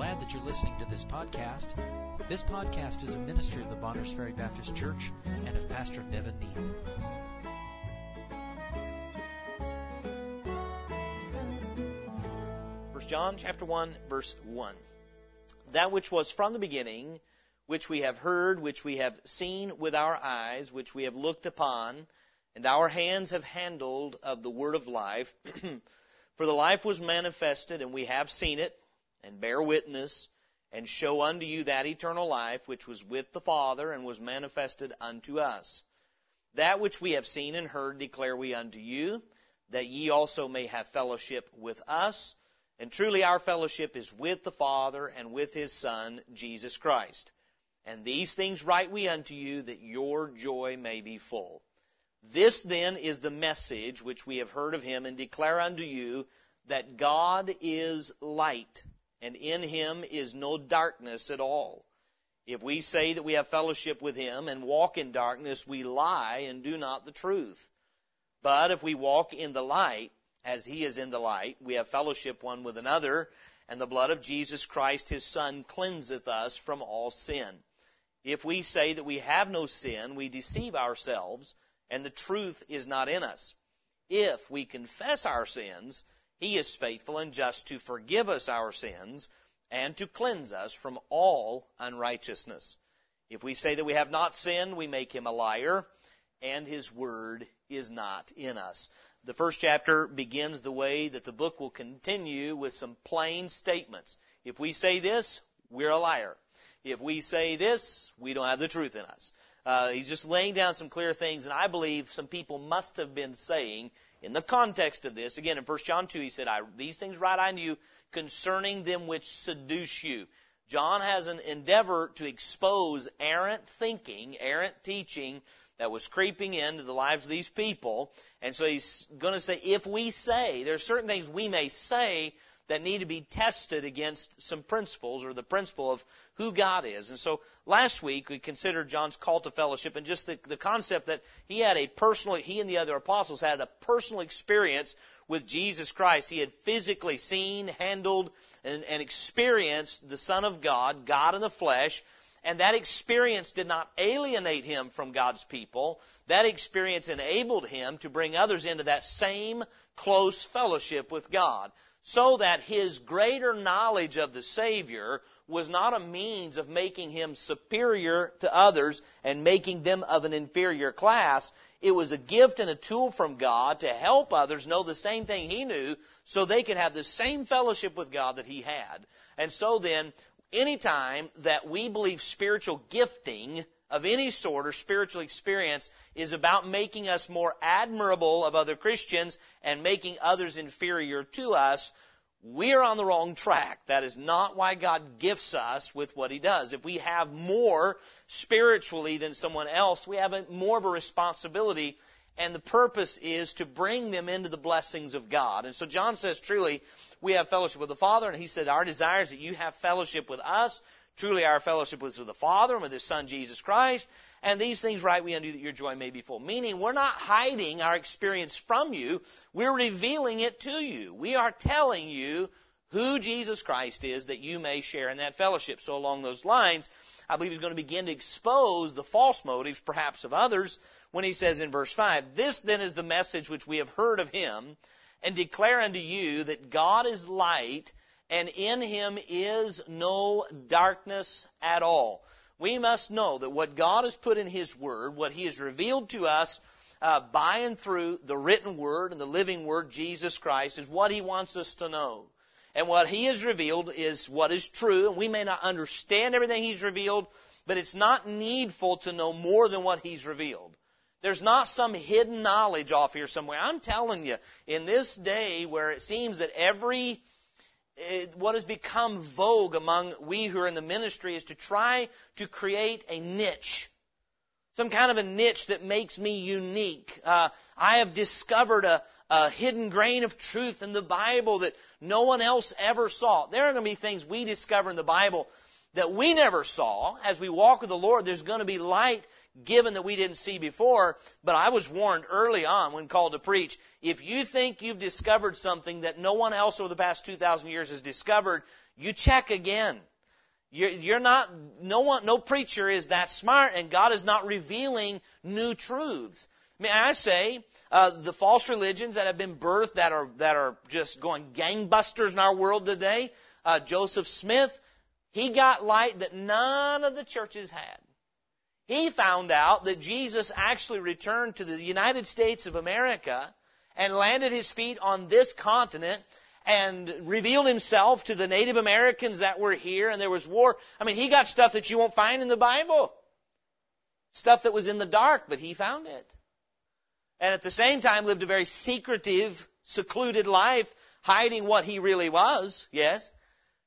glad that you're listening to this podcast. This podcast is a ministry of the Bonners Ferry Baptist Church and of Pastor Nevin Neal. 1 John chapter 1 verse 1. That which was from the beginning, which we have heard, which we have seen with our eyes, which we have looked upon, and our hands have handled of the word of life. For the life was manifested, and we have seen it, and bear witness, and show unto you that eternal life which was with the Father, and was manifested unto us. That which we have seen and heard declare we unto you, that ye also may have fellowship with us. And truly our fellowship is with the Father and with His Son, Jesus Christ. And these things write we unto you, that your joy may be full. This then is the message which we have heard of Him, and declare unto you, that God is light, and in Him is no darkness at all. If we say that we have fellowship with Him and walk in darkness, we lie and do not the truth. But if we walk in the light, as he is in the light, we have fellowship one with another, and the blood of Jesus Christ his Son cleanseth us from all sin. If we say that we have no sin, we deceive ourselves, and the truth is not in us. If we confess our sins, he is faithful and just to forgive us our sins and to cleanse us from all unrighteousness. If we say that we have not sinned, we make him a liar, and his word is not in us. The first chapter begins the way that the book will continue with some plain statements. If we say this, we're a liar. If we say this, we don't have the truth in us. Uh, he's just laying down some clear things, and I believe some people must have been saying in the context of this. Again, in 1 John 2, he said, I, These things write I you concerning them which seduce you. John has an endeavor to expose errant thinking, errant teaching that was creeping into the lives of these people. And so he's going to say, if we say, there are certain things we may say that need to be tested against some principles or the principle of who God is. And so last week we considered John's call to fellowship and just the, the concept that he had a personal, he and the other apostles had a personal experience with Jesus Christ. He had physically seen, handled, and, and experienced the Son of God, God in the flesh, and that experience did not alienate him from God's people. That experience enabled him to bring others into that same close fellowship with God. So that his greater knowledge of the Savior was not a means of making him superior to others and making them of an inferior class. It was a gift and a tool from God to help others know the same thing he knew so they could have the same fellowship with God that he had. And so then, anytime that we believe spiritual gifting of any sort or spiritual experience is about making us more admirable of other Christians and making others inferior to us, we're on the wrong track. That is not why God gifts us with what He does. If we have more spiritually than someone else, we have a, more of a responsibility and the purpose is to bring them into the blessings of God. And so John says, truly, we have fellowship with the Father, and he said, our desire is that you have fellowship with us. Truly, our fellowship is with the Father and with His Son, Jesus Christ. And these things write we unto you that your joy may be full. Meaning, we're not hiding our experience from you. We're revealing it to you. We are telling you who Jesus Christ is that you may share in that fellowship. So along those lines, I believe he's going to begin to expose the false motives, perhaps of others, when he says in verse 5, This then is the message which we have heard of him, and declare unto you that God is light, and in him is no darkness at all. We must know that what God has put in his word, what he has revealed to us uh, by and through the written word and the living word, Jesus Christ, is what he wants us to know. And what he has revealed is what is true, and we may not understand everything he's revealed, but it's not needful to know more than what he's revealed. There's not some hidden knowledge off here somewhere. I'm telling you, in this day where it seems that every what has become vogue among we who are in the ministry is to try to create a niche. Some kind of a niche that makes me unique. Uh, I have discovered a, a hidden grain of truth in the Bible that no one else ever saw. There are going to be things we discover in the Bible that we never saw. As we walk with the Lord, there's going to be light given that we didn't see before, but I was warned early on when called to preach, if you think you've discovered something that no one else over the past 2,000 years has discovered, you check again. You're, you're not, no one, no preacher is that smart and God is not revealing new truths. May I say, uh, the false religions that have been birthed that are, that are just going gangbusters in our world today, uh, Joseph Smith, he got light that none of the churches had. He found out that Jesus actually returned to the United States of America and landed his feet on this continent and revealed himself to the Native Americans that were here and there was war. I mean, he got stuff that you won't find in the Bible. Stuff that was in the dark, but he found it. And at the same time lived a very secretive, secluded life, hiding what he really was, yes.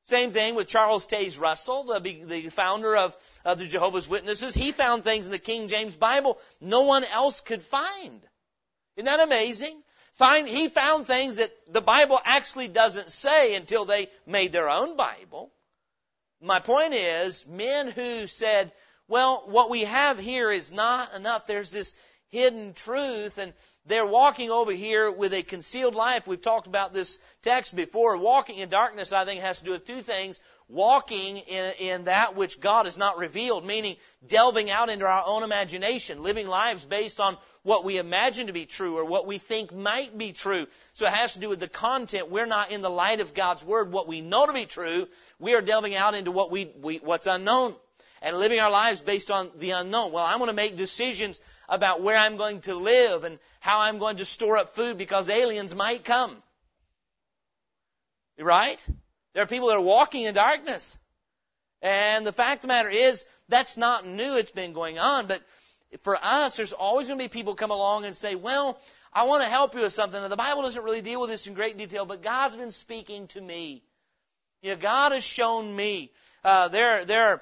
Same thing with Charles Taze Russell, the, the founder of, of the Jehovah's Witnesses. He found things in the King James Bible no one else could find. Isn't that amazing? Find, he found things that the Bible actually doesn't say until they made their own Bible. My point is, men who said, well, what we have here is not enough. There's this hidden truth and they're walking over here with a concealed life. We've talked about this text before. Walking in darkness, I think, has to do with two things. Walking in, in that which God has not revealed, meaning delving out into our own imagination, living lives based on what we imagine to be true or what we think might be true. So it has to do with the content. We're not in the light of God's Word, what we know to be true. We are delving out into what we, we what's unknown and living our lives based on the unknown. Well, I want to make decisions about where I'm going to live and how I'm going to store up food because aliens might come. Right? There are people that are walking in darkness. And the fact of the matter is, that's not new. It's been going on. But for us, there's always going to be people come along and say, well, I want to help you with something. And the Bible doesn't really deal with this in great detail, but God's been speaking to me. You know, God has shown me. Uh, there, there are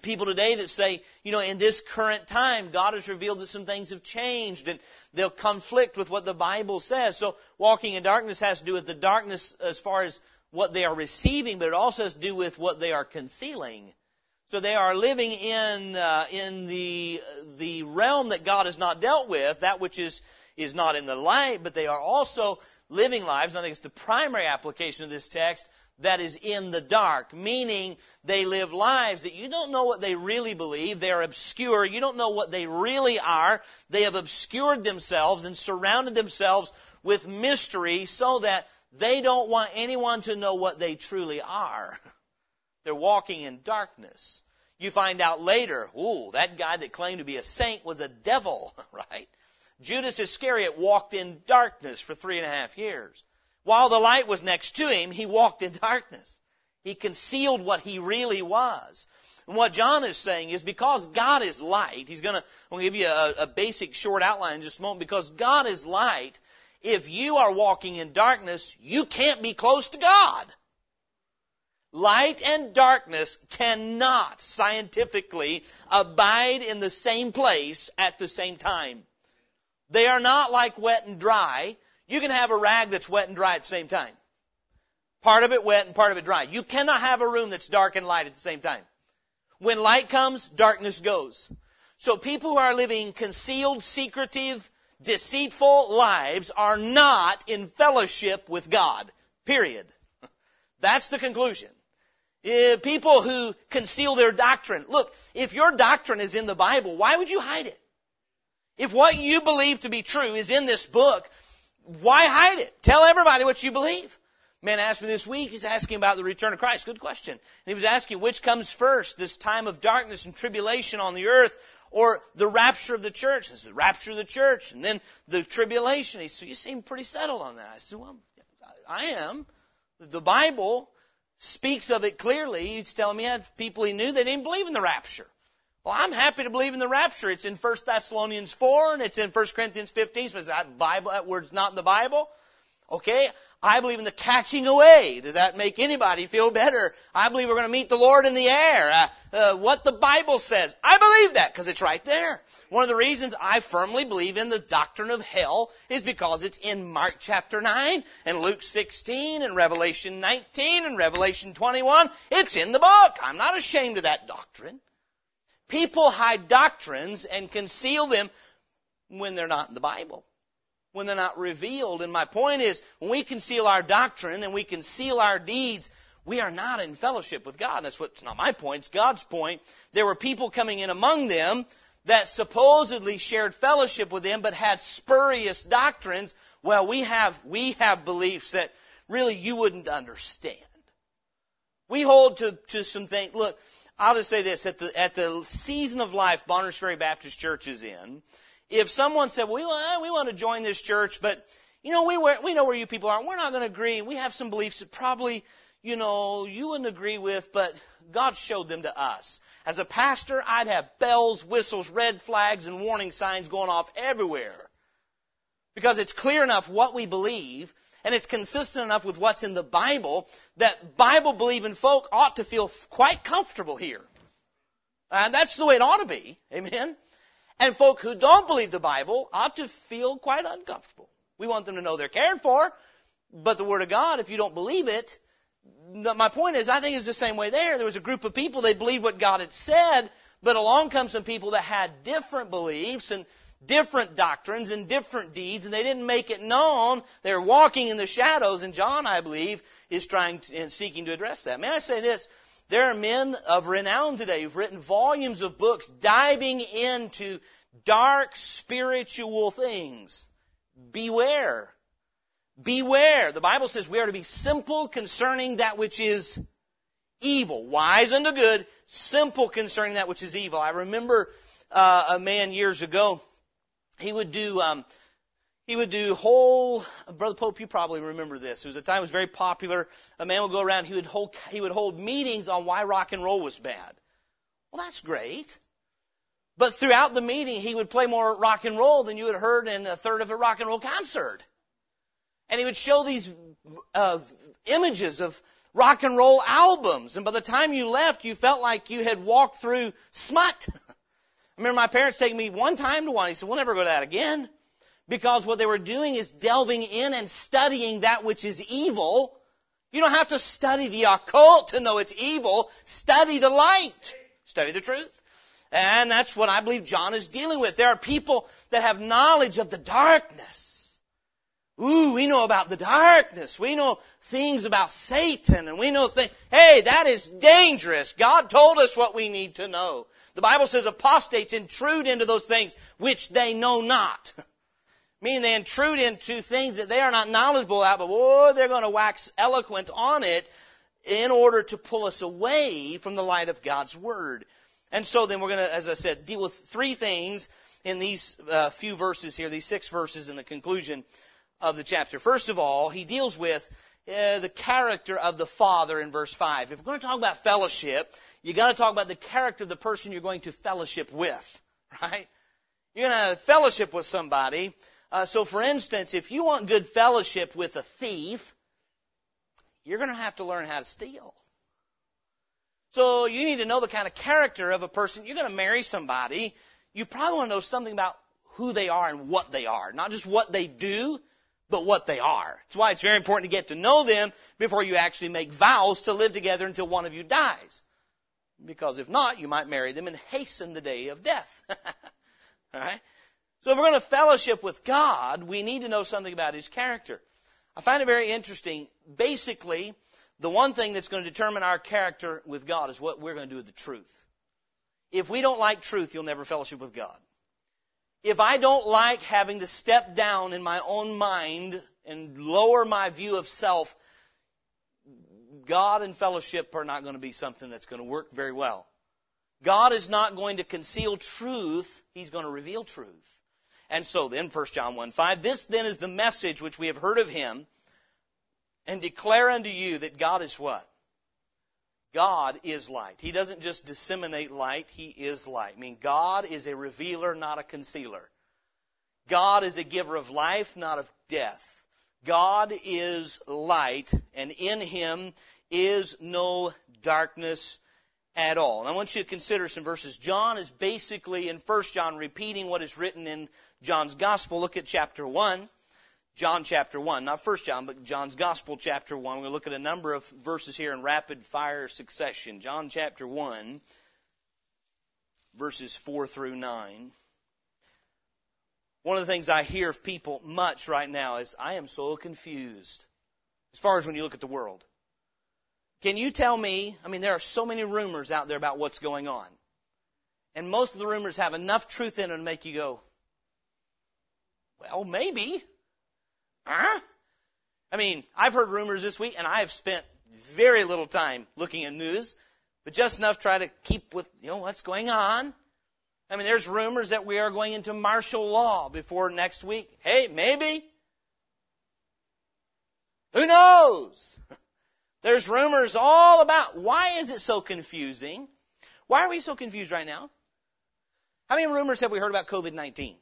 people today that say, you know, in this current time, God has revealed that some things have changed and they'll conflict with what the Bible says. So walking in darkness has to do with the darkness as far as what they are receiving, but it also has to do with what they are concealing. So they are living in uh, in the the realm that God has not dealt with, that which is is not in the light, but they are also living lives. And I think it's the primary application of this text that is in the dark, meaning they live lives that you don't know what they really believe. They are obscure. You don't know what they really are. They have obscured themselves and surrounded themselves with mystery so that they don't want anyone to know what they truly are. They're walking in darkness. You find out later, ooh, that guy that claimed to be a saint was a devil, right? Judas Iscariot walked in darkness for three and a half years. While the light was next to him, he walked in darkness. He concealed what he really was. And what John is saying is because God is light, he's going to I'll give you a, a basic short outline in just a moment. Because God is light, if you are walking in darkness, you can't be close to God. Light and darkness cannot scientifically abide in the same place at the same time. They are not like wet and dry. You can have a rag that's wet and dry at the same time. Part of it wet and part of it dry. You cannot have a room that's dark and light at the same time. When light comes, darkness goes. So people who are living concealed, secretive, deceitful lives are not in fellowship with God. Period. That's the conclusion. Uh, people who conceal their doctrine. Look, if your doctrine is in the Bible, why would you hide it? If what you believe to be true is in this book, why hide it? Tell everybody what you believe. Man asked me this week, he's asking about the return of Christ. Good question. And he was asking which comes first, this time of darkness and tribulation on the earth, or the rapture of the church. This is the rapture of the church, and then the tribulation. He said, you seem pretty settled on that. I said, well, I am. The Bible speaks of it clearly. He's telling me he had people he knew that didn't believe in the rapture. Well, I'm happy to believe in the rapture. It's in 1 Thessalonians 4 and it's in 1 Corinthians 15. So that Bible, that word's not in the Bible. Okay, I believe in the catching away. Does that make anybody feel better? I believe we're going to meet the Lord in the air. Uh, uh, what the Bible says. I believe that because it's right there. One of the reasons I firmly believe in the doctrine of hell is because it's in Mark chapter 9 and Luke 16 and Revelation 19 and Revelation 21. It's in the book. I'm not ashamed of that doctrine. People hide doctrines and conceal them when they're not in the Bible, when they're not revealed. And my point is, when we conceal our doctrine and we conceal our deeds, we are not in fellowship with God. That's what's not my point, it's God's point. There were people coming in among them that supposedly shared fellowship with them but had spurious doctrines. Well, we have, we have beliefs that really you wouldn't understand. We hold to, to some things. Look, I'll just say this: at the at the season of life Bonners Ferry Baptist Church is in, if someone said, "We we want to join this church, but you know we we know where you people are. We're not going to agree. We have some beliefs that probably you know you wouldn't agree with, but God showed them to us." As a pastor, I'd have bells, whistles, red flags, and warning signs going off everywhere. Because it's clear enough what we believe and it's consistent enough with what's in the Bible that Bible believing folk ought to feel quite comfortable here. And that's the way it ought to be. Amen. And folk who don't believe the Bible ought to feel quite uncomfortable. We want them to know they're cared for, but the Word of God, if you don't believe it, my point is, I think it's the same way there. There was a group of people, they believed what God had said, but along comes some people that had different beliefs and different doctrines and different deeds, and they didn't make it known. They're walking in the shadows, and John, I believe, is trying to, and seeking to address that. May I say this? There are men of renown today who've written volumes of books diving into dark spiritual things. Beware. Beware. The Bible says we are to be simple concerning that which is evil. Wise unto good, simple concerning that which is evil. I remember uh, a man years ago he would do um, he would do whole brother pope you probably remember this. It was a time it was very popular. A man would go around he would hold he would hold meetings on why rock and roll was bad. Well that's great. But throughout the meeting he would play more rock and roll than you had heard in a third of a rock and roll concert. And he would show these uh, images of rock and roll albums. And by the time you left you felt like you had walked through smut I remember my parents taking me one time to one. He said, we'll never go to that again. Because what they were doing is delving in and studying that which is evil. You don't have to study the occult to know it's evil. Study the light. Study the truth. And that's what I believe John is dealing with. There are people that have knowledge of the darkness. Ooh, we know about the darkness. We know things about Satan and we know things. Hey, that is dangerous. God told us what we need to know. The Bible says apostates intrude into those things which they know not. Meaning they intrude into things that they are not knowledgeable about, but boy, they're going to wax eloquent on it in order to pull us away from the light of God's Word. And so then we're going to, as I said, deal with three things in these uh, few verses here, these six verses in the conclusion of the chapter. First of all, he deals with uh, the character of the Father in verse 5. If we're going to talk about fellowship, you got to talk about the character of the person you're going to fellowship with, right? You're going to fellowship with somebody. Uh, so, for instance, if you want good fellowship with a thief, you're going to have to learn how to steal. So, you need to know the kind of character of a person. You're going to marry somebody. You probably want to know something about who they are and what they are, not just what they do, but what they are. That's why it's very important to get to know them before you actually make vows to live together until one of you dies. Because if not, you might marry them and hasten the day of death. Alright? So if we're going to fellowship with God, we need to know something about His character. I find it very interesting. Basically, the one thing that's going to determine our character with God is what we're going to do with the truth. If we don't like truth, you'll never fellowship with God. If I don't like having to step down in my own mind and lower my view of self God and fellowship are not going to be something that's going to work very well. God is not going to conceal truth, He's going to reveal truth. And so then, 1 John 1 5, this then is the message which we have heard of Him and declare unto you that God is what? God is light. He doesn't just disseminate light, He is light. I mean, God is a revealer, not a concealer. God is a giver of life, not of death. God is light, and in Him is no darkness at all. And I want you to consider some verses. John is basically in 1 John repeating what is written in John's Gospel. Look at chapter 1. John chapter 1, not 1 John, but John's Gospel chapter 1. We're going to look at a number of verses here in rapid fire succession. John chapter 1. verses 4 through 9. One of the things I hear of people much right now is, I am so confused. As far as when you look at the world. Can you tell me, I mean, there are so many rumors out there about what's going on. And most of the rumors have enough truth in them to make you go, well, maybe. Huh? I mean, I've heard rumors this week and I have spent very little time looking at news, but just enough to try to keep with, you know, what's going on. I mean, there's rumors that we are going into martial law before next week. Hey, maybe. Who knows? There's rumors all about why is it so confusing? Why are we so confused right now? How many rumors have we heard about COVID-19?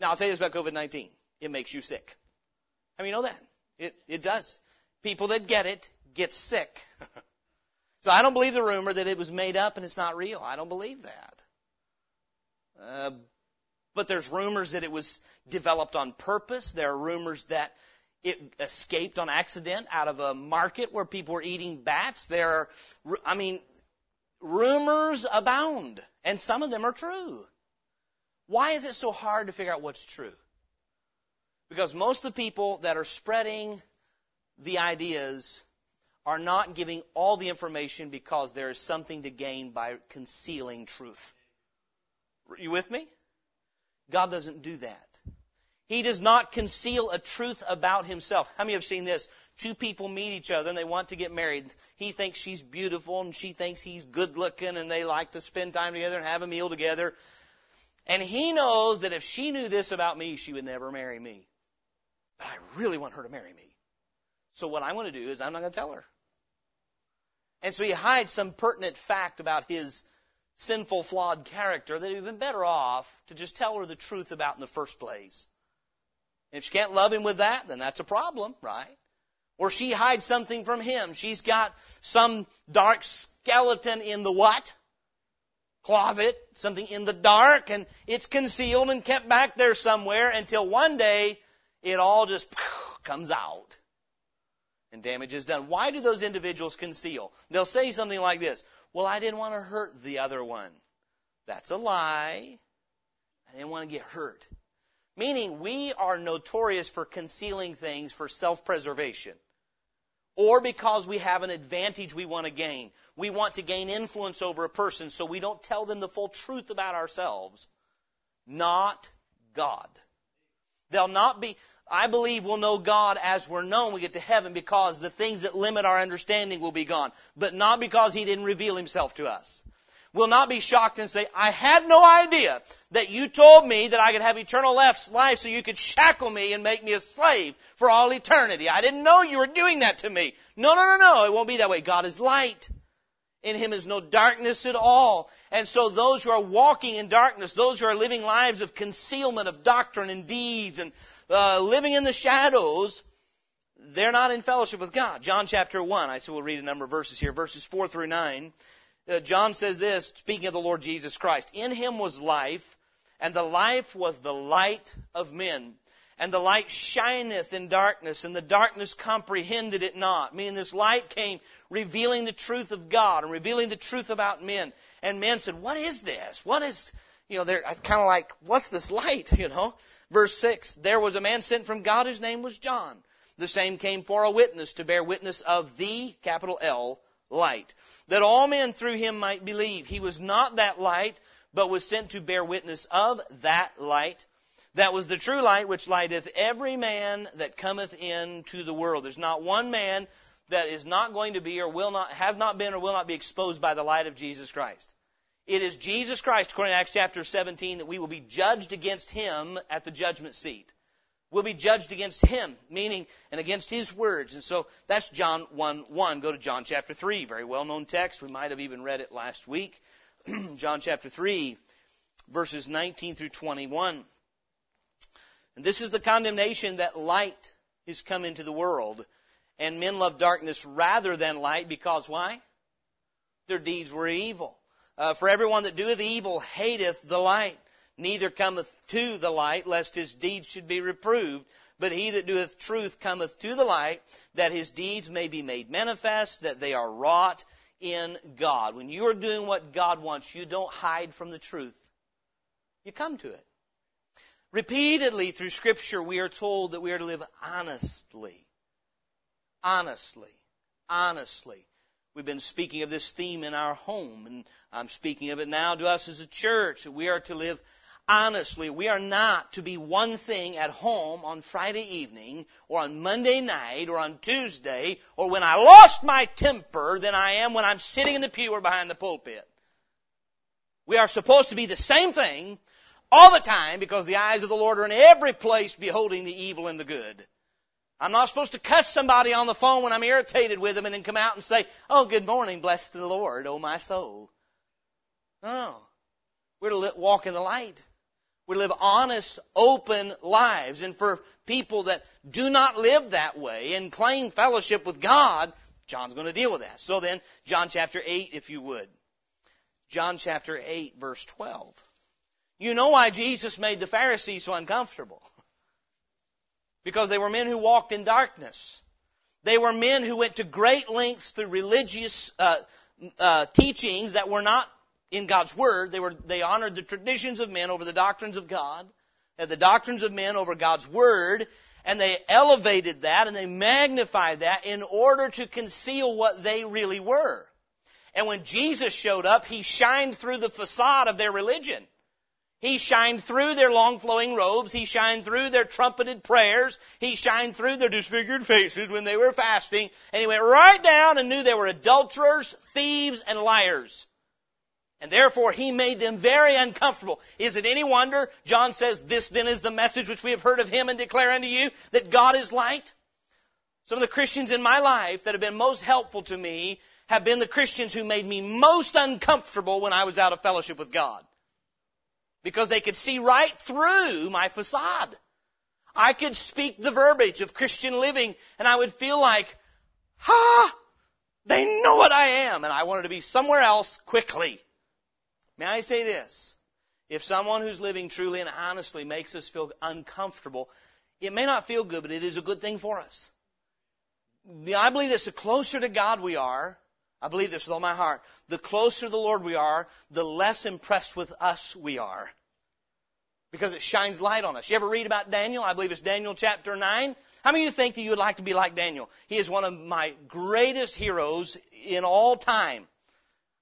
Now I'll tell you this about COVID-19. It makes you sick. How many know that? It, it does. People that get it get sick. so I don't believe the rumor that it was made up and it's not real. I don't believe that. Uh, but there's rumors that it was developed on purpose. There are rumors that it escaped on accident out of a market where people were eating bats. There are, I mean, rumors abound, and some of them are true. Why is it so hard to figure out what's true? Because most of the people that are spreading the ideas are not giving all the information because there is something to gain by concealing truth. Are you with me? God doesn't do that. He does not conceal a truth about himself. How many have seen this? Two people meet each other and they want to get married. He thinks she's beautiful and she thinks he's good looking and they like to spend time together and have a meal together. And he knows that if she knew this about me, she would never marry me. But I really want her to marry me. So what I'm going to do is I'm not going to tell her. And so he hides some pertinent fact about his sinful, flawed character that he'd been better off to just tell her the truth about in the first place. If she can't love him with that, then that's a problem, right? Or she hides something from him. She's got some dark skeleton in the what? Closet, something in the dark, and it's concealed and kept back there somewhere until one day it all just comes out and damage is done. Why do those individuals conceal? They'll say something like this, well, I didn't want to hurt the other one. That's a lie. I didn't want to get hurt. Meaning we are notorious for concealing things for self-preservation. Or because we have an advantage we want to gain. We want to gain influence over a person so we don't tell them the full truth about ourselves. Not God. They'll not be, I believe we'll know God as we're known we get to heaven because the things that limit our understanding will be gone. But not because He didn't reveal Himself to us We'll not be shocked and say, I had no idea that you told me that I could have eternal life so you could shackle me and make me a slave for all eternity. I didn't know you were doing that to me. No, no, no, no. It won't be that way. God is light. In Him is no darkness at all. And so those who are walking in darkness, those who are living lives of concealment of doctrine and deeds and uh, living in the shadows, they're not in fellowship with God. John chapter 1, I said we'll read a number of verses here, verses 4 through 9. Uh, John says this, speaking of the Lord Jesus Christ, in him was life, and the life was the light of men. And the light shineth in darkness, and the darkness comprehended it not. Meaning this light came revealing the truth of God and revealing the truth about men. And men said, what is this? What is, you know, they're kind of like, what's this light, you know? Verse 6, there was a man sent from God whose name was John. The same came for a witness to bear witness of the, capital L, light, that all men through him might believe. He was not that light, but was sent to bear witness of that light. That was the true light which lighteth every man that cometh into the world. There's not one man that is not going to be or will not, has not been or will not be exposed by the light of Jesus Christ. It is Jesus Christ, according to Acts chapter 17, that we will be judged against him at the judgment seat We'll be judged against him, meaning, and against his words. And so that's John 1 1. Go to John chapter 3, very well known text. We might have even read it last week. John chapter 3, verses 19 through 21. And this is the condemnation that light is come into the world, and men love darkness rather than light, because why? Their deeds were evil. Uh, for everyone that doeth evil hateth the light neither cometh to the light, lest his deeds should be reproved. But he that doeth truth cometh to the light, that his deeds may be made manifest, that they are wrought in God, when you are doing what God wants, you don't hide from the truth. You come to it. Repeatedly through scripture, we are told that we are to live honestly. Honestly. Honestly. We've been speaking of this theme in our home, and I'm speaking of it now to us as a church. That we are to live honestly. We are not to be one thing at home on Friday evening, or on Monday night, or on Tuesday, or when I lost my temper than I am when I'm sitting in the pew or behind the pulpit. We are supposed to be the same thing all the time because the eyes of the Lord are in every place beholding the evil and the good. I'm not supposed to cuss somebody on the phone when I'm irritated with them and then come out and say, Oh, good morning, bless the Lord, oh my soul. No. We're to walk in the light. To live honest, open lives. And for people that do not live that way and claim fellowship with God, John's going to deal with that. So then, John chapter 8, if you would. John chapter 8, verse 12. You know why Jesus made the Pharisees so uncomfortable. Because they were men who walked in darkness. They were men who went to great lengths through religious uh, uh, teachings that were not in God's Word. They were they honored the traditions of men over the doctrines of God, and the doctrines of men over God's Word, and they elevated that and they magnified that in order to conceal what they really were. And when Jesus showed up, he shined through the facade of their religion. He shined through their long flowing robes. He shined through their trumpeted prayers. He shined through their disfigured faces when they were fasting. And he went right down and knew they were adulterers, thieves, and liars. And therefore he made them very uncomfortable. Is it any wonder? John says, this then is the message which we have heard of him and declare unto you that God is light. Some of the Christians in my life that have been most helpful to me have been the Christians who made me most uncomfortable when I was out of fellowship with God because they could see right through my facade. I could speak the verbiage of Christian living and I would feel like, ha, they know what I am and I wanted to be somewhere else quickly. May I say this? If someone who's living truly and honestly makes us feel uncomfortable, it may not feel good, but it is a good thing for us. I believe that the closer to God we are, I believe this with all my heart. The closer the Lord we are, the less impressed with us we are. Because it shines light on us. You ever read about Daniel? I believe it's Daniel chapter 9. How many of you think that you would like to be like Daniel? He is one of my greatest heroes in all time.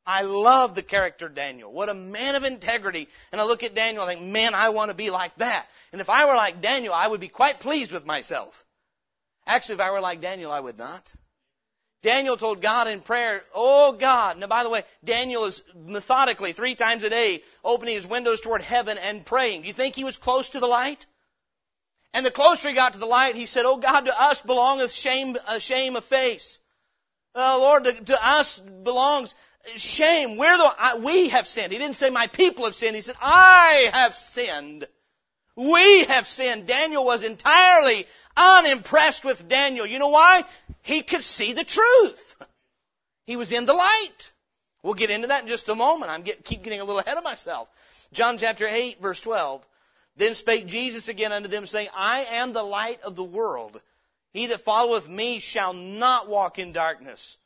I love the character Daniel. What a man of integrity. And I look at Daniel and I think, man, I want to be like that. And if I were like Daniel, I would be quite pleased with myself. Actually, if I were like Daniel, I would not. Daniel told God in prayer, Oh God. Now by the way, Daniel is methodically three times a day opening his windows toward heaven and praying. Do you think he was close to the light? And the closer he got to the light, he said, Oh God, to us belongeth shame, uh, shame of face. Uh, Lord, to, to, us belongs shame. We're the, I, we have sinned. He didn't say my people have sinned. He said, I have sinned. We have sinned. Daniel was entirely unimpressed with Daniel. You know why? He could see the truth. He was in the light. We'll get into that in just a moment. I'm get, keep getting a little ahead of myself. John chapter 8 verse 12. Then spake Jesus again unto them saying, I am the light of the world. He that followeth me shall not walk in darkness,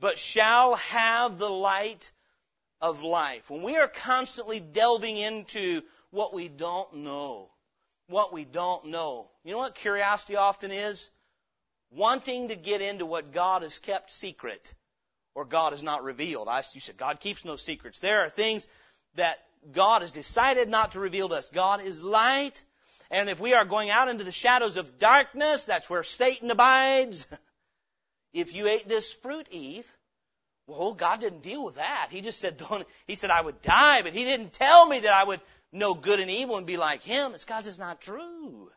but shall have the light of life. When we are constantly delving into what we don't know, what we don't know, you know what curiosity often is? Wanting to get into what God has kept secret or God has not revealed. I, you said God keeps no secrets. There are things that God has decided not to reveal to us. God is light. And if we are going out into the shadows of darkness, that's where Satan abides. if you ate this fruit, Eve, well, God didn't deal with that. He just said, don't, he said I would die, but he didn't tell me that I would know good and evil and be like him. It's because it's not true.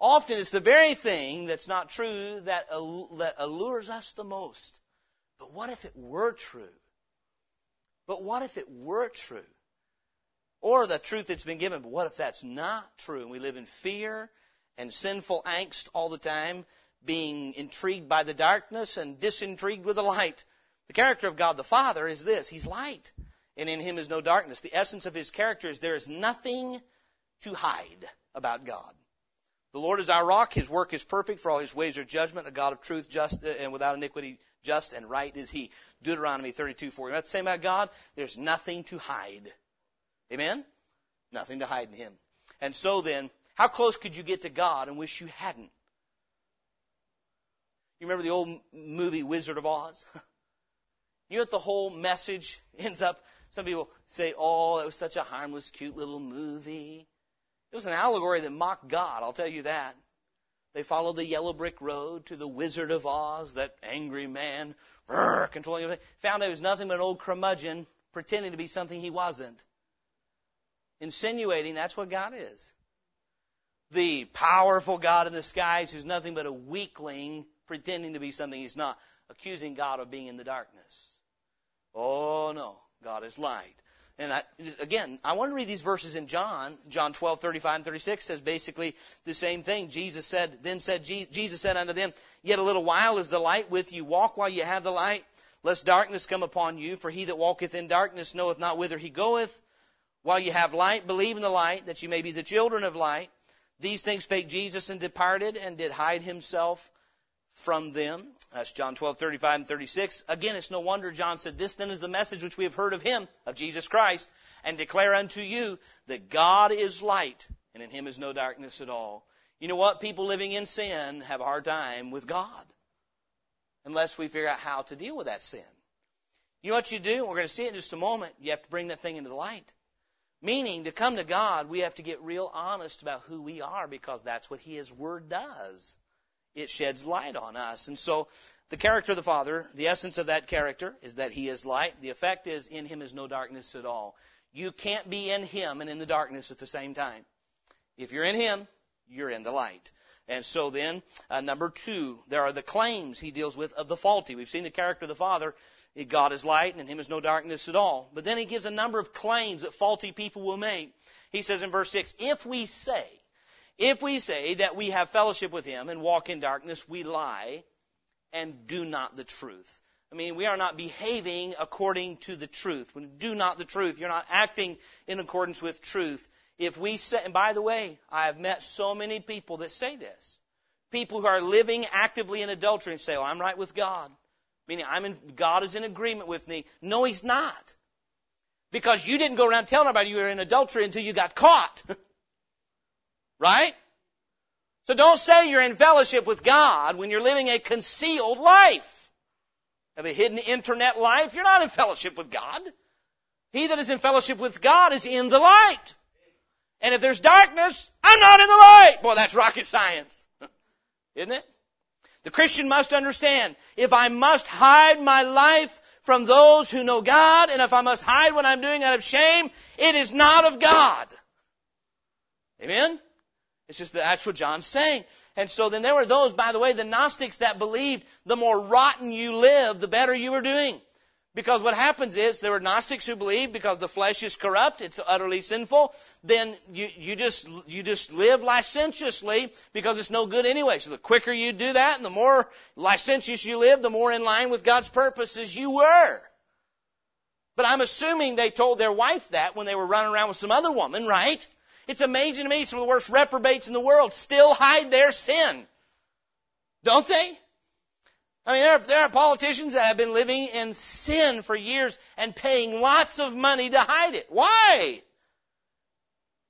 Often it's the very thing that's not true that, that allures us the most. But what if it were true? But what if it were true? Or the truth that's been given, but what if that's not true? And we live in fear and sinful angst all the time, being intrigued by the darkness and disintrigued with the light. The character of God the Father is this. He's light, and in Him is no darkness. The essence of His character is there is nothing to hide about God. The Lord is our rock. His work is perfect, for all his ways are judgment. A God of truth, just uh, and without iniquity, just and right is he. Deuteronomy 32, 4. That's the same about God. There's nothing to hide. Amen? Nothing to hide in him. And so then, how close could you get to God and wish you hadn't? You remember the old movie Wizard of Oz? You know what the whole message ends up? Some people say, oh, that was such a harmless, cute little movie. It was an allegory that mocked God, I'll tell you that. They followed the yellow brick road to the Wizard of Oz, that angry man, brr, controlling everything. Found out was nothing but an old curmudgeon pretending to be something he wasn't. Insinuating that's what God is. The powerful God in the skies who's nothing but a weakling pretending to be something he's not, accusing God of being in the darkness. Oh no, God is light. And I, again, I want to read these verses in John. John 12, 35 and 36 says basically the same thing. Jesus said, then said, Jesus said unto them, Yet a little while is the light with you. Walk while you have the light, lest darkness come upon you. For he that walketh in darkness knoweth not whither he goeth. While you have light, believe in the light, that you may be the children of light. These things spake Jesus and departed and did hide himself from them. That's John 12, 35 and 36. Again, it's no wonder John said, This then is the message which we have heard of him, of Jesus Christ, and declare unto you that God is light, and in him is no darkness at all. You know what? People living in sin have a hard time with God unless we figure out how to deal with that sin. You know what you do? We're going to see it in just a moment. You have to bring that thing into the light. Meaning, to come to God, we have to get real honest about who we are because that's what His Word does it sheds light on us. And so the character of the Father, the essence of that character is that He is light. The effect is in Him is no darkness at all. You can't be in Him and in the darkness at the same time. If you're in Him, you're in the light. And so then, uh, number two, there are the claims he deals with of the faulty. We've seen the character of the Father. God is light and in him is no darkness at all. But then he gives a number of claims that faulty people will make. He says in verse 6, if we say, if we say that we have fellowship with him and walk in darkness, we lie and do not the truth. I mean, we are not behaving according to the truth. When you do not the truth, you're not acting in accordance with truth. If we say, and by the way, I have met so many people that say this. People who are living actively in adultery and say, "Oh, I'm right with God," meaning I'm in, God is in agreement with me. No, He's not, because you didn't go around telling everybody you were in adultery until you got caught. Right? So don't say you're in fellowship with God when you're living a concealed life. Have a hidden internet life, you're not in fellowship with God. He that is in fellowship with God is in the light. And if there's darkness, I'm not in the light. Boy, that's rocket science. Isn't it? The Christian must understand, if I must hide my life from those who know God, and if I must hide what I'm doing out of shame, it is not of God. Amen? It's just that that's what John's saying. And so then there were those, by the way, the Gnostics that believed the more rotten you live, the better you were doing. Because what happens is there were Gnostics who believed because the flesh is corrupt, it's utterly sinful, then you, you just you just live licentiously because it's no good anyway. So the quicker you do that and the more licentious you live, the more in line with God's purposes you were. But I'm assuming they told their wife that when they were running around with some other woman, right? It's amazing to me some of the worst reprobates in the world still hide their sin. Don't they? I mean, there are, there are politicians that have been living in sin for years and paying lots of money to hide it. Why?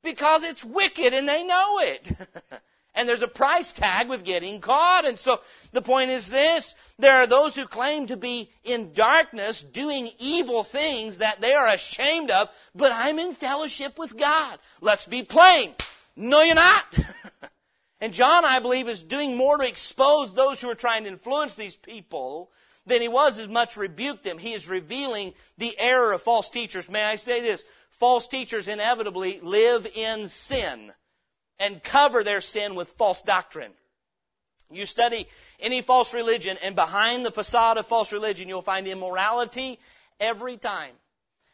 Because it's wicked and they know it. And there's a price tag with getting caught. And so the point is this. There are those who claim to be in darkness doing evil things that they are ashamed of, but I'm in fellowship with God. Let's be plain. No, you're not. and John, I believe, is doing more to expose those who are trying to influence these people than he was as much rebuke them. He is revealing the error of false teachers. May I say this? False teachers inevitably live in sin and cover their sin with false doctrine. You study any false religion, and behind the facade of false religion, you'll find immorality every time.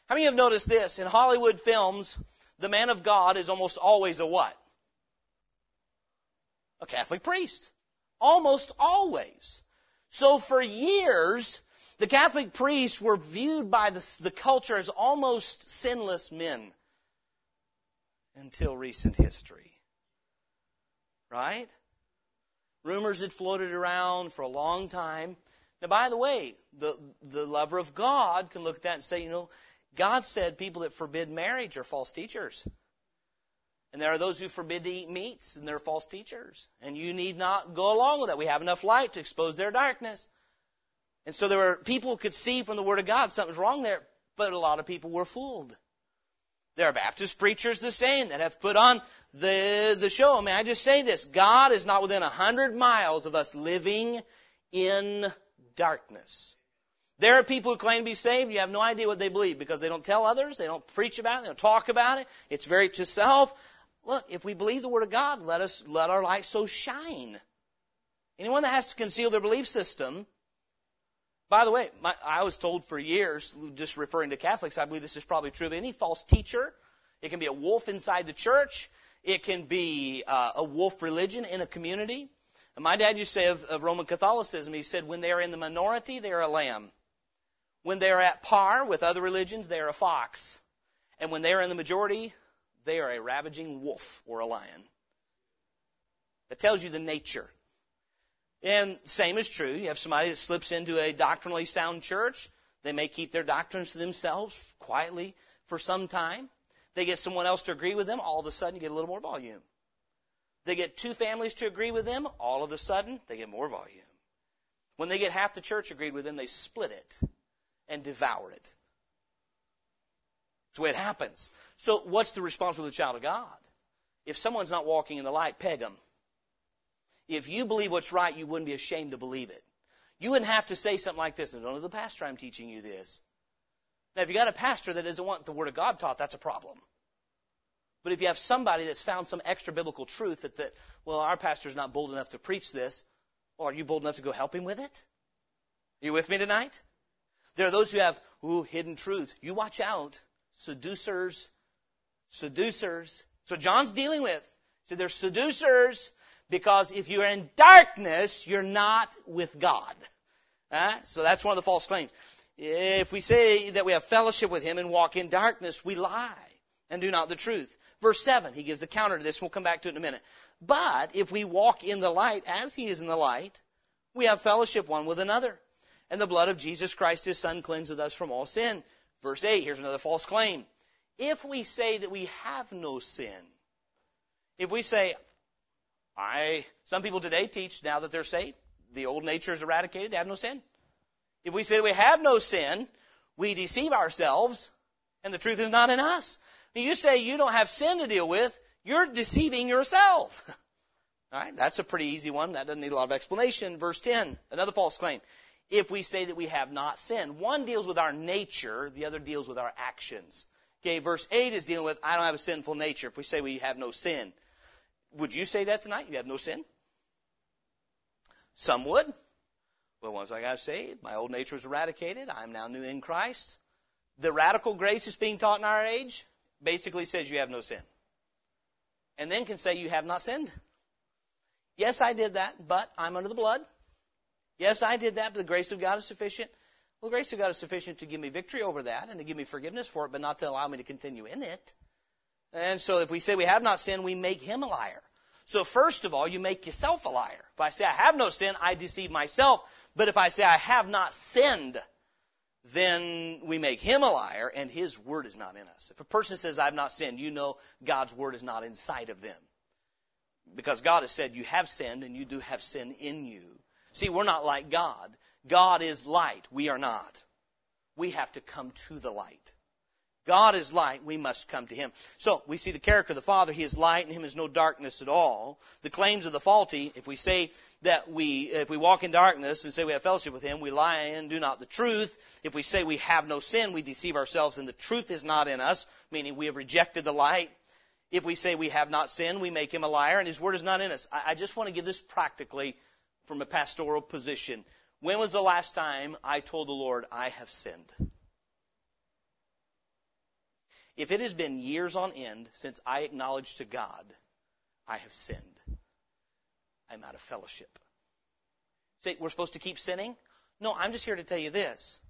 How many have noticed this? In Hollywood films, the man of God is almost always a what? A Catholic priest. Almost always. So for years, the Catholic priests were viewed by the, the culture as almost sinless men until recent history. Right? Rumors had floated around for a long time. Now, by the way, the, the lover of God can look at that and say, you know, God said people that forbid marriage are false teachers. And there are those who forbid to eat meats, and they're false teachers. And you need not go along with that. We have enough light to expose their darkness. And so there were people could see from the Word of God something's wrong there, but a lot of people were fooled. There are Baptist preachers the same that have put on the, the show. May I just say this? God is not within a hundred miles of us living in darkness. There are people who claim to be saved. You have no idea what they believe because they don't tell others. They don't preach about it. They don't talk about it. It's very to self. Look, if we believe the Word of God, let us, let our light so shine. Anyone that has to conceal their belief system, by the way, my, I was told for years, just referring to Catholics, I believe this is probably true of any false teacher. It can be a wolf inside the church. It can be uh, a wolf religion in a community. And my dad used to say of, of Roman Catholicism, he said, when they are in the minority, they are a lamb. When they are at par with other religions, they are a fox. And when they are in the majority, they are a ravaging wolf or a lion. That tells you the nature. And same is true. You have somebody that slips into a doctrinally sound church. They may keep their doctrines to themselves quietly for some time. They get someone else to agree with them, all of a sudden you get a little more volume. They get two families to agree with them, all of a sudden they get more volume. When they get half the church agreed with them, they split it and devour it. That's the way it happens. So what's the response of the child of God? If someone's not walking in the light, peg them. If you believe what's right, you wouldn't be ashamed to believe it. You wouldn't have to say something like this, and don't the pastor I'm teaching you this. Now, if you got a pastor that doesn't want the Word of God taught, that's a problem. But if you have somebody that's found some extra biblical truth that, that well, our pastor's not bold enough to preach this, well, are you bold enough to go help him with it? Are you with me tonight? There are those who have, ooh, hidden truths. You watch out seducers, seducers. So John's dealing with. So they're seducers because if you're in darkness, you're not with God. Uh, so that's one of the false claims. If we say that we have fellowship with Him and walk in darkness, we lie and do not the truth. Verse 7, he gives the counter to this. We'll come back to it in a minute. But if we walk in the light as He is in the light, we have fellowship one with another. And the blood of Jesus Christ, His Son, cleanseth us from all sin. Verse 8, here's another false claim. If we say that we have no sin, if we say, I, some people today teach now that they're saved, the old nature is eradicated, they have no sin. If we say we have no sin, we deceive ourselves, and the truth is not in us. When you say you don't have sin to deal with, you're deceiving yourself. All right, that's a pretty easy one. That doesn't need a lot of explanation. Verse 10, another false claim if we say that we have not sinned. One deals with our nature, the other deals with our actions. Okay, verse 8 is dealing with, I don't have a sinful nature. If we say we have no sin. Would you say that tonight? You have no sin? Some would. Well, once I got saved, my old nature was eradicated. I'm now new in Christ. The radical grace is being taught in our age basically says you have no sin. And then can say you have not sinned. Yes, I did that, but I'm under the blood. Yes, I did that, but the grace of God is sufficient. Well, the grace of God is sufficient to give me victory over that and to give me forgiveness for it, but not to allow me to continue in it. And so if we say we have not sinned, we make him a liar. So first of all, you make yourself a liar. If I say I have no sin, I deceive myself. But if I say I have not sinned, then we make him a liar and his word is not in us. If a person says I've not sinned, you know God's word is not inside of them. Because God has said you have sinned and you do have sin in you. See, we're not like God. God is light. We are not. We have to come to the light. God is light. We must come to Him. So, we see the character of the Father. He is light. In Him is no darkness at all. The claims of the faulty, if we say that we, if we walk in darkness and say we have fellowship with Him, we lie and do not the truth. If we say we have no sin, we deceive ourselves and the truth is not in us, meaning we have rejected the light. If we say we have not sinned, we make Him a liar and His Word is not in us. I, I just want to give this practically from a pastoral position. When was the last time I told the Lord, I have sinned? If it has been years on end since I acknowledged to God, I have sinned, I'm out of fellowship. Say, we're supposed to keep sinning? No, I'm just here to tell you this.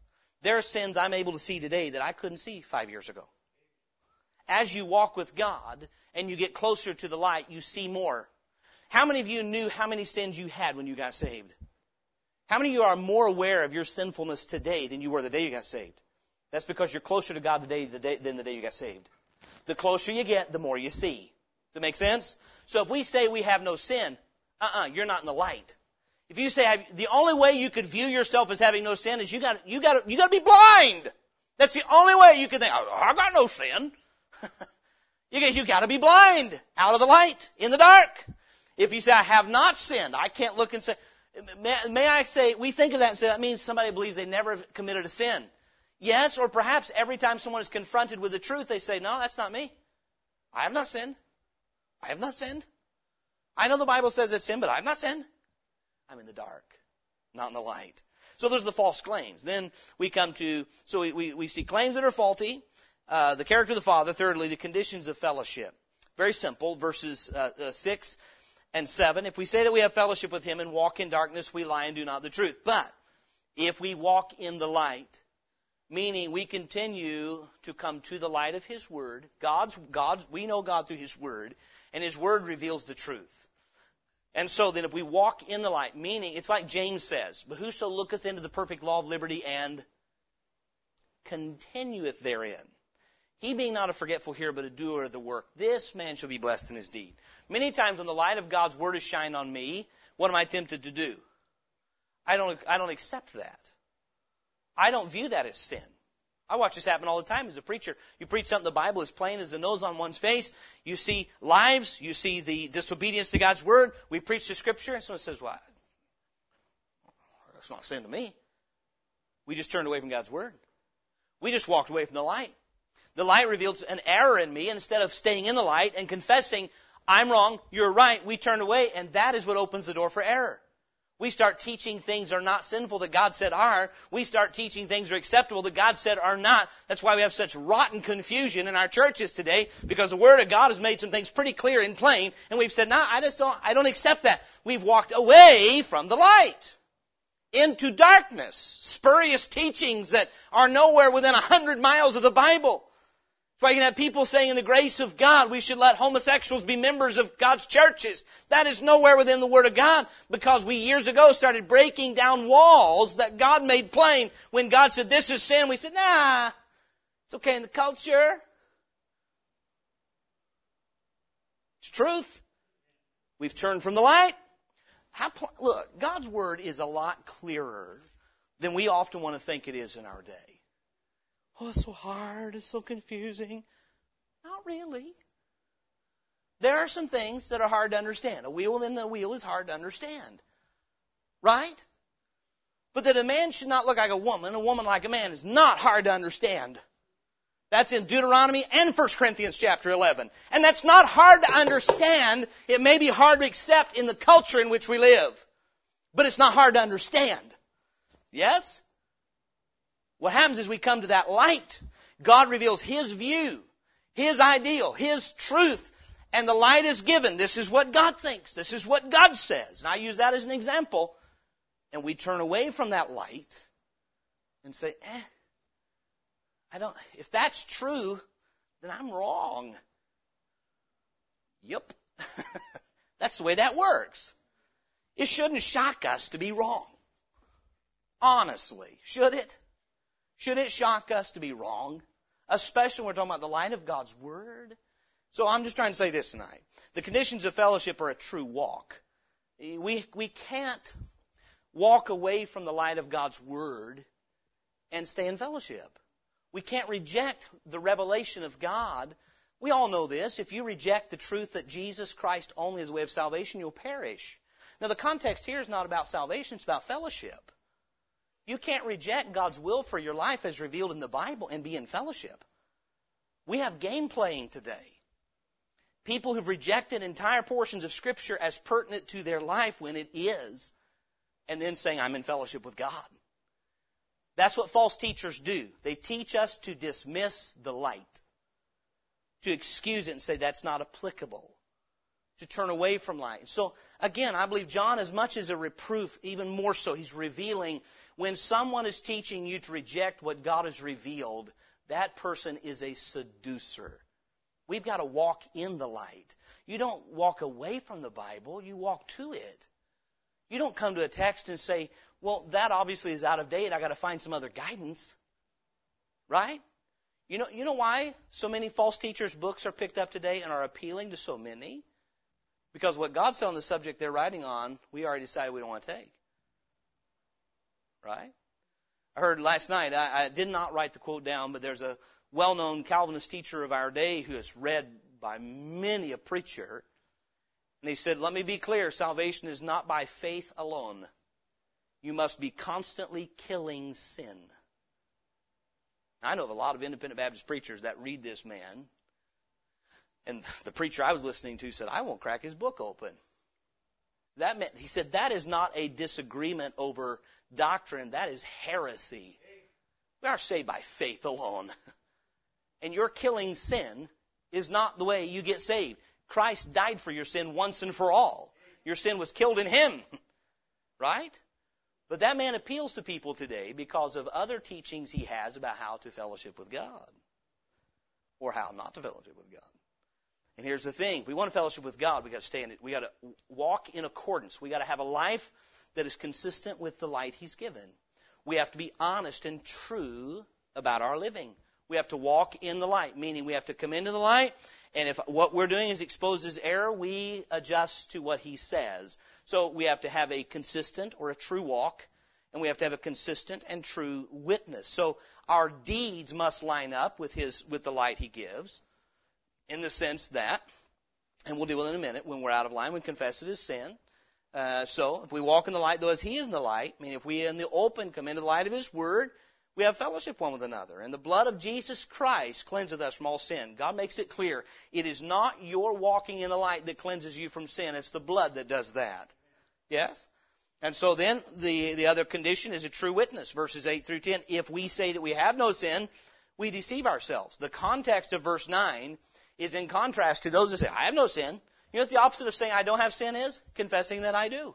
There are sins I'm able to see today that I couldn't see five years ago. As you walk with God and you get closer to the light, you see more. How many of you knew how many sins you had when you got saved? How many of you are more aware of your sinfulness today than you were the day you got saved? That's because you're closer to God today than the day you got saved. The closer you get, the more you see. Does that make sense? So if we say we have no sin, uh-uh, you're not in the light. If you say the only way you could view yourself as having no sin is you got you got you got to be blind. That's the only way you can think. Oh, I got no sin. you got you got to be blind, out of the light, in the dark. If you say I have not sinned, I can't look and say. May, may I say we think of that and say that means somebody believes they never committed a sin. Yes, or perhaps every time someone is confronted with the truth, they say, No, that's not me. I have not sinned. I have not sinned. I know the Bible says it's sin, but I have not sinned. I'm in the dark, not in the light. So those are the false claims. Then we come to, so we, we, we see claims that are faulty, uh, the character of the Father, thirdly, the conditions of fellowship. Very simple, verses uh, uh, 6 and 7. If we say that we have fellowship with Him and walk in darkness, we lie and do not the truth. But if we walk in the light, meaning we continue to come to the light of His Word. God's, God's, we know God through His Word, and His Word reveals the truth. And so then if we walk in the light, meaning it's like James says, but whoso looketh into the perfect law of liberty and continueth therein, he being not a forgetful hearer, but a doer of the work, this man shall be blessed in his deed. Many times when the light of God's word is shined on me, what am I tempted to do? I don't, I don't accept that. I don't view that as sin. I watch this happen all the time as a preacher. You preach something the Bible is plain as the nose on one's face. You see lives. You see the disobedience to God's word. We preach the scripture, and someone says, "Well, that's not sin to me." We just turned away from God's word. We just walked away from the light. The light revealed an error in me, instead of staying in the light and confessing, "I'm wrong, you're right," we turned away, and that is what opens the door for error. We start teaching things are not sinful that God said are. We start teaching things are acceptable that God said are not. That's why we have such rotten confusion in our churches today because the Word of God has made some things pretty clear and plain and we've said, nah, I just don't, I don't accept that. We've walked away from the light into darkness, spurious teachings that are nowhere within a hundred miles of the Bible. That's why you can have people saying in the grace of God we should let homosexuals be members of God's churches. That is nowhere within the Word of God because we years ago started breaking down walls that God made plain. When God said this is sin, we said, nah, it's okay in the culture. It's truth. We've turned from the light. How, look, God's Word is a lot clearer than we often want to think it is in our day. Oh, it's so hard. It's so confusing. Not really. There are some things that are hard to understand. A wheel in the wheel is hard to understand. Right? But that a man should not look like a woman, a woman like a man is not hard to understand. That's in Deuteronomy and 1 Corinthians chapter 11. And that's not hard to understand. It may be hard to accept in the culture in which we live. But it's not hard to understand. Yes? What happens is we come to that light. God reveals His view, His ideal, His truth, and the light is given. This is what God thinks. This is what God says. And I use that as an example. And we turn away from that light and say, eh, I don't, if that's true, then I'm wrong. Yep. that's the way that works. It shouldn't shock us to be wrong. Honestly, should it? Should it shock us to be wrong? Especially when we're talking about the light of God's Word. So I'm just trying to say this tonight. The conditions of fellowship are a true walk. We, we can't walk away from the light of God's Word and stay in fellowship. We can't reject the revelation of God. We all know this. If you reject the truth that Jesus Christ only is the way of salvation, you'll perish. Now the context here is not about salvation, it's about fellowship. You can't reject God's will for your life as revealed in the Bible and be in fellowship. We have game playing today. People who've rejected entire portions of Scripture as pertinent to their life when it is, and then saying, I'm in fellowship with God. That's what false teachers do. They teach us to dismiss the light, to excuse it and say that's not applicable, to turn away from light. So again, I believe John, as much as a reproof, even more so, he's revealing when someone is teaching you to reject what God has revealed, that person is a seducer. We've got to walk in the light. You don't walk away from the Bible, you walk to it. You don't come to a text and say, well, that obviously is out of date. I got to find some other guidance. Right? You know, you know why so many false teachers' books are picked up today and are appealing to so many? Because what God said on the subject they're writing on, we already decided we don't want to take. Right? I heard last night, I, I did not write the quote down, but there's a well known Calvinist teacher of our day who is read by many a preacher. And he said, Let me be clear salvation is not by faith alone. You must be constantly killing sin. I know of a lot of independent Baptist preachers that read this man, and the preacher I was listening to said, I won't crack his book open. That meant, he said, that is not a disagreement over doctrine, that is heresy. We are saved by faith alone. And your killing sin is not the way you get saved. Christ died for your sin once and for all. Your sin was killed in Him. Right? But that man appeals to people today because of other teachings he has about how to fellowship with God. Or how not to fellowship with God. And here's the thing. We want to fellowship with God, we got to stay in it. We got to walk in accordance. We got to have a life that is consistent with the light He's given. We have to be honest and true about our living. We have to walk in the light, meaning we have to come into the light, and if what we're doing is exposes error, we adjust to what He says. So we have to have a consistent or a true walk, and we have to have a consistent and true witness. So our deeds must line up with His with the light He gives, in the sense that, and we'll deal with it in a minute, when we're out of line, we confess it as sin. Uh, so if we walk in the light, though as He is in the light, I mean, if we in the open come into the light of His Word, we have fellowship one with another. And the blood of Jesus Christ cleanseth us from all sin. God makes it clear. It is not your walking in the light that cleanses you from sin. It's the blood that does that. Yes? And so then the, the other condition is a true witness, verses 8 through 10. If we say that we have no sin, we deceive ourselves. The context of verse 9 is in contrast to those that say, I have no sin. You know what the opposite of saying I don't have sin is? Confessing that I do.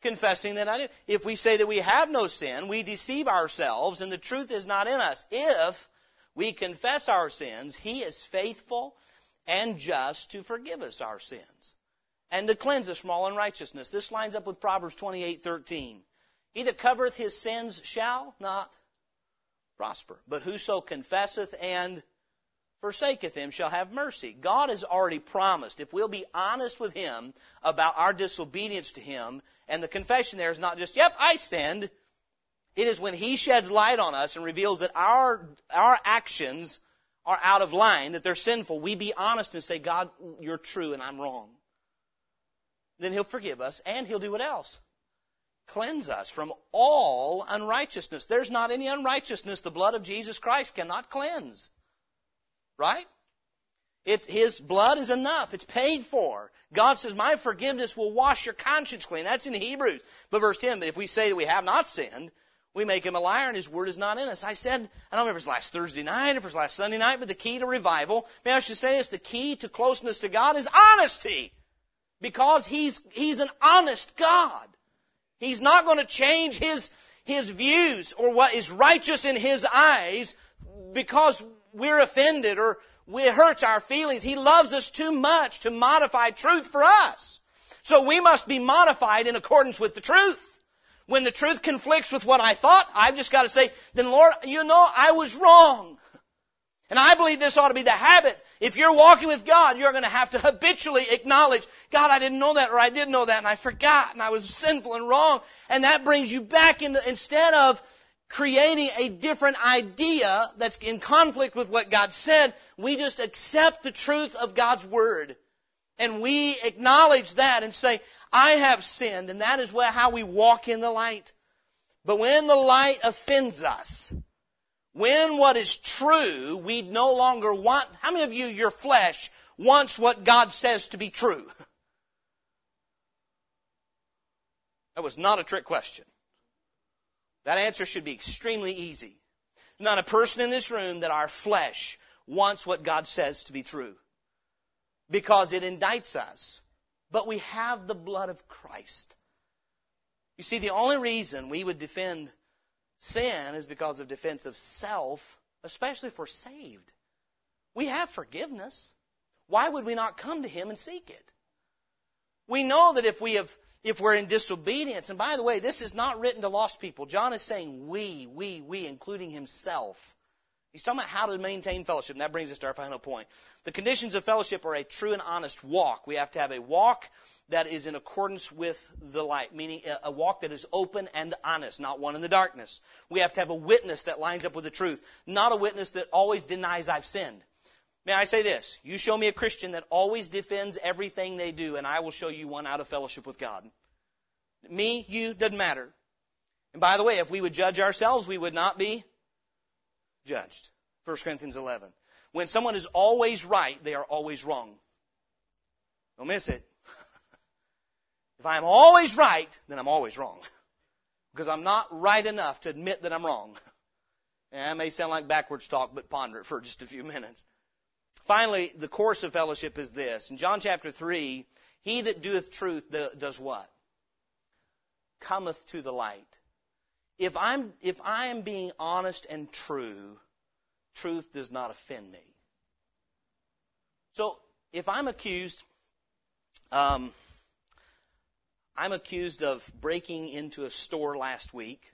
Confessing that I do. If we say that we have no sin, we deceive ourselves and the truth is not in us. If we confess our sins, He is faithful and just to forgive us our sins and to cleanse us from all unrighteousness. This lines up with Proverbs 28:13. He that covereth his sins shall not prosper, but whoso confesseth and forsaketh him shall have mercy. God has already promised if we'll be honest with him about our disobedience to him, and the confession there is not just, yep, I sinned. It is when he sheds light on us and reveals that our, our actions are out of line, that they're sinful. We be honest and say, God, you're true and I'm wrong. Then he'll forgive us and he'll do what else? Cleanse us from all unrighteousness. There's not any unrighteousness the blood of Jesus Christ cannot cleanse. Right? It, his blood is enough. It's paid for. God says, my forgiveness will wash your conscience clean. That's in Hebrews. But verse 10, but if we say that we have not sinned, we make him a liar and his word is not in us. I said, I don't remember if it was last Thursday night, or if it was last Sunday night, but the key to revival, may I should say this, the key to closeness to God is honesty. Because he's, he's an honest God. He's not going to change his, his views or what is righteous in his eyes because we're offended or it hurts our feelings. He loves us too much to modify truth for us. So we must be modified in accordance with the truth. When the truth conflicts with what I thought, I've just got to say, then Lord, you know, I was wrong. And I believe this ought to be the habit. If you're walking with God, you're going to have to habitually acknowledge, God, I didn't know that, or I did know that, and I forgot, and I was sinful and wrong. And that brings you back into, instead of creating a different idea that's in conflict with what God said. We just accept the truth of God's Word. And we acknowledge that and say, I have sinned, and that is how we walk in the light. But when the light offends us, when what is true, we no longer want, how many of you, your flesh, wants what God says to be true? That was not a trick question. That answer should be extremely easy. Not a person in this room that our flesh wants what God says to be true. Because it indicts us. But we have the blood of Christ. You see, the only reason we would defend sin is because of defense of self, especially if we're saved. We have forgiveness. Why would we not come to Him and seek it? We know that if we have, if we're in disobedience, and by the way, this is not written to lost people. John is saying we, we, we, including himself. He's talking about how to maintain fellowship, and that brings us to our final point. The conditions of fellowship are a true and honest walk. We have to have a walk that is in accordance with the light, meaning a walk that is open and honest, not one in the darkness. We have to have a witness that lines up with the truth, not a witness that always denies I've sinned. May I say this? You show me a Christian that always defends everything they do, and I will show you one out of fellowship with God. Me, you, doesn't matter. And by the way, if we would judge ourselves, we would not be judged. 1 Corinthians 11. When someone is always right, they are always wrong. Don't miss it. if I'm always right, then I'm always wrong. Because I'm not right enough to admit that I'm wrong. And that may sound like backwards talk, but ponder it for just a few minutes. Finally, the course of fellowship is this. In John chapter 3, he that doeth truth does what? Cometh to the light. If I'm, if I am being honest and true, truth does not offend me. So, if I'm accused, um, I'm accused of breaking into a store last week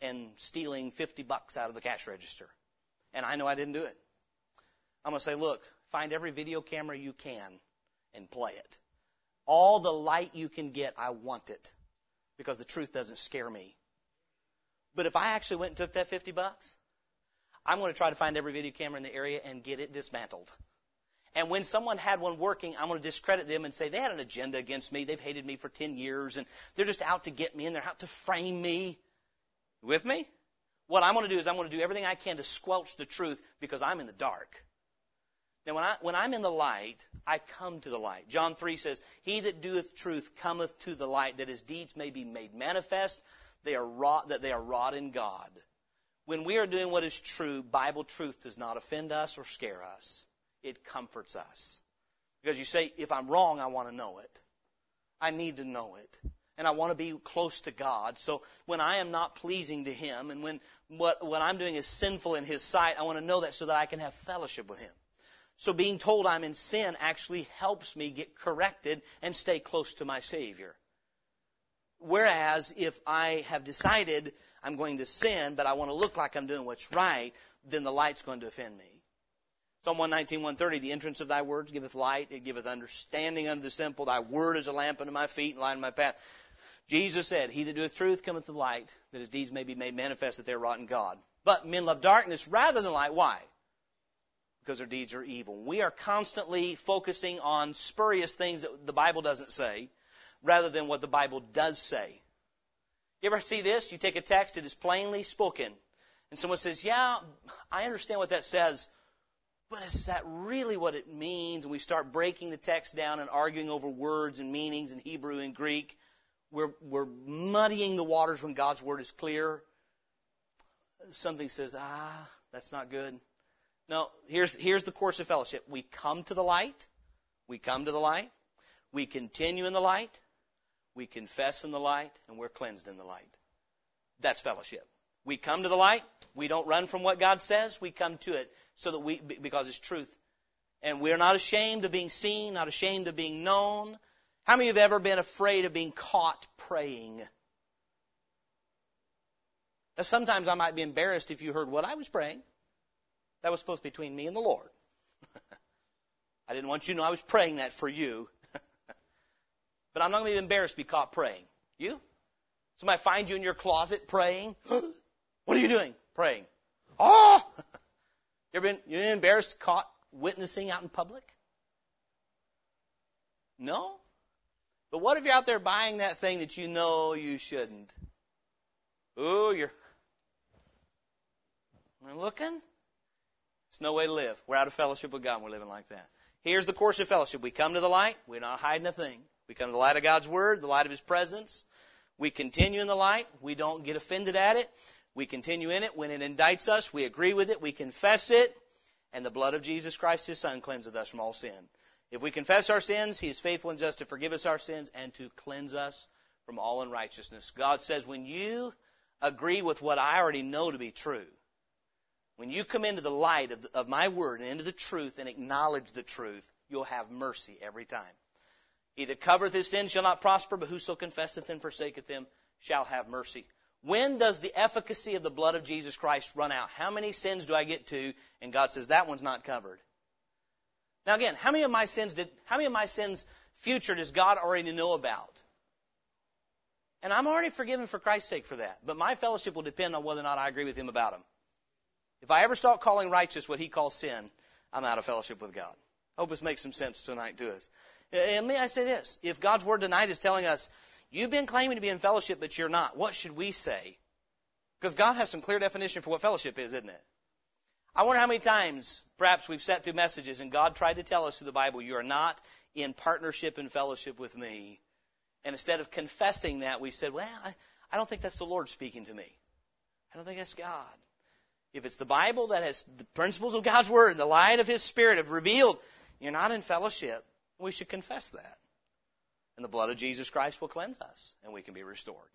and stealing 50 bucks out of the cash register. And I know I didn't do it. I'm going to say, look, find every video camera you can and play it. All the light you can get, I want it because the truth doesn't scare me. But if I actually went and took that 50 bucks, I'm going to try to find every video camera in the area and get it dismantled. And when someone had one working, I'm going to discredit them and say they had an agenda against me. They've hated me for 10 years and they're just out to get me and they're out to frame me. With me? What I'm going to do is I'm going to do everything I can to squelch the truth because I'm in the dark. Now, when, I, when I'm in the light, I come to the light. John 3 says, He that doeth truth cometh to the light, that his deeds may be made manifest, they are wrought, that they are wrought in God. When we are doing what is true, Bible truth does not offend us or scare us. It comforts us. Because you say, if I'm wrong, I want to know it. I need to know it. And I want to be close to God. So when I am not pleasing to Him and when what, what I'm doing is sinful in His sight, I want to know that so that I can have fellowship with Him. So being told I'm in sin actually helps me get corrected and stay close to my Savior. Whereas if I have decided I'm going to sin, but I want to look like I'm doing what's right, then the light's going to offend me. Psalm 119, 130, the entrance of thy words giveth light, it giveth understanding unto the simple. Thy word is a lamp unto my feet and light unto my path. Jesus said, He that doeth truth cometh to light, that his deeds may be made manifest that they are wrought in God. But men love darkness rather than light. Why? Because their deeds are evil. We are constantly focusing on spurious things that the Bible doesn't say rather than what the Bible does say. You ever see this? You take a text, it is plainly spoken, and someone says, Yeah, I understand what that says, but is that really what it means? And we start breaking the text down and arguing over words and meanings in Hebrew and Greek. We're, we're muddying the waters when God's word is clear. Something says, Ah, that's not good. No, here's, here's the course of fellowship. We come to the light. We come to the light. We continue in the light. We confess in the light, and we're cleansed in the light. That's fellowship. We come to the light. We don't run from what God says. We come to it so that we, because it's truth. And we're not ashamed of being seen, not ashamed of being known. How many of you have ever been afraid of being caught praying? Now, sometimes I might be embarrassed if you heard what I was praying. That was supposed to be between me and the Lord. I didn't want you to know I was praying that for you. but I'm not going to be embarrassed to be caught praying. You? Somebody find you in your closet praying? what are you doing? Praying. Oh! you ever been you been embarrassed caught witnessing out in public? No? But what if you're out there buying that thing that you know you shouldn't? Ooh, you're. I'm looking. It's no way to live. We're out of fellowship with God and we're living like that. Here's the course of fellowship. We come to the light. We're not hiding a thing. We come to the light of God's Word, the light of His presence. We continue in the light. We don't get offended at it. We continue in it. When it indicts us, we agree with it. We confess it. And the blood of Jesus Christ, His Son, cleanses us from all sin. If we confess our sins, He is faithful and just to forgive us our sins and to cleanse us from all unrighteousness. God says, when you agree with what I already know to be true, When you come into the light of, the, of my word and into the truth and acknowledge the truth, you'll have mercy every time. He that covereth his sins shall not prosper, but whoso confesseth and forsaketh them shall have mercy. When does the efficacy of the blood of Jesus Christ run out? How many sins do I get to? And God says, that one's not covered. Now again, how many of my sins did, how many of my sins future does God already know about? And I'm already forgiven for Christ's sake for that. But my fellowship will depend on whether or not I agree with Him about them. If I ever start calling righteous what He calls sin, I'm out of fellowship with God. Hope this makes some sense tonight to us. And may I say this? If God's Word tonight is telling us, you've been claiming to be in fellowship, but you're not, what should we say? Because God has some clear definition for what fellowship is, isn't it? I wonder how many times perhaps we've sat through messages and God tried to tell us through the Bible, you are not in partnership and fellowship with me. And instead of confessing that, we said, well, I, I don't think that's the Lord speaking to me. I don't think that's God. If it's the Bible that has the principles of God's Word and the light of His Spirit have revealed, you're not in fellowship, we should confess that. And the blood of Jesus Christ will cleanse us, and we can be restored.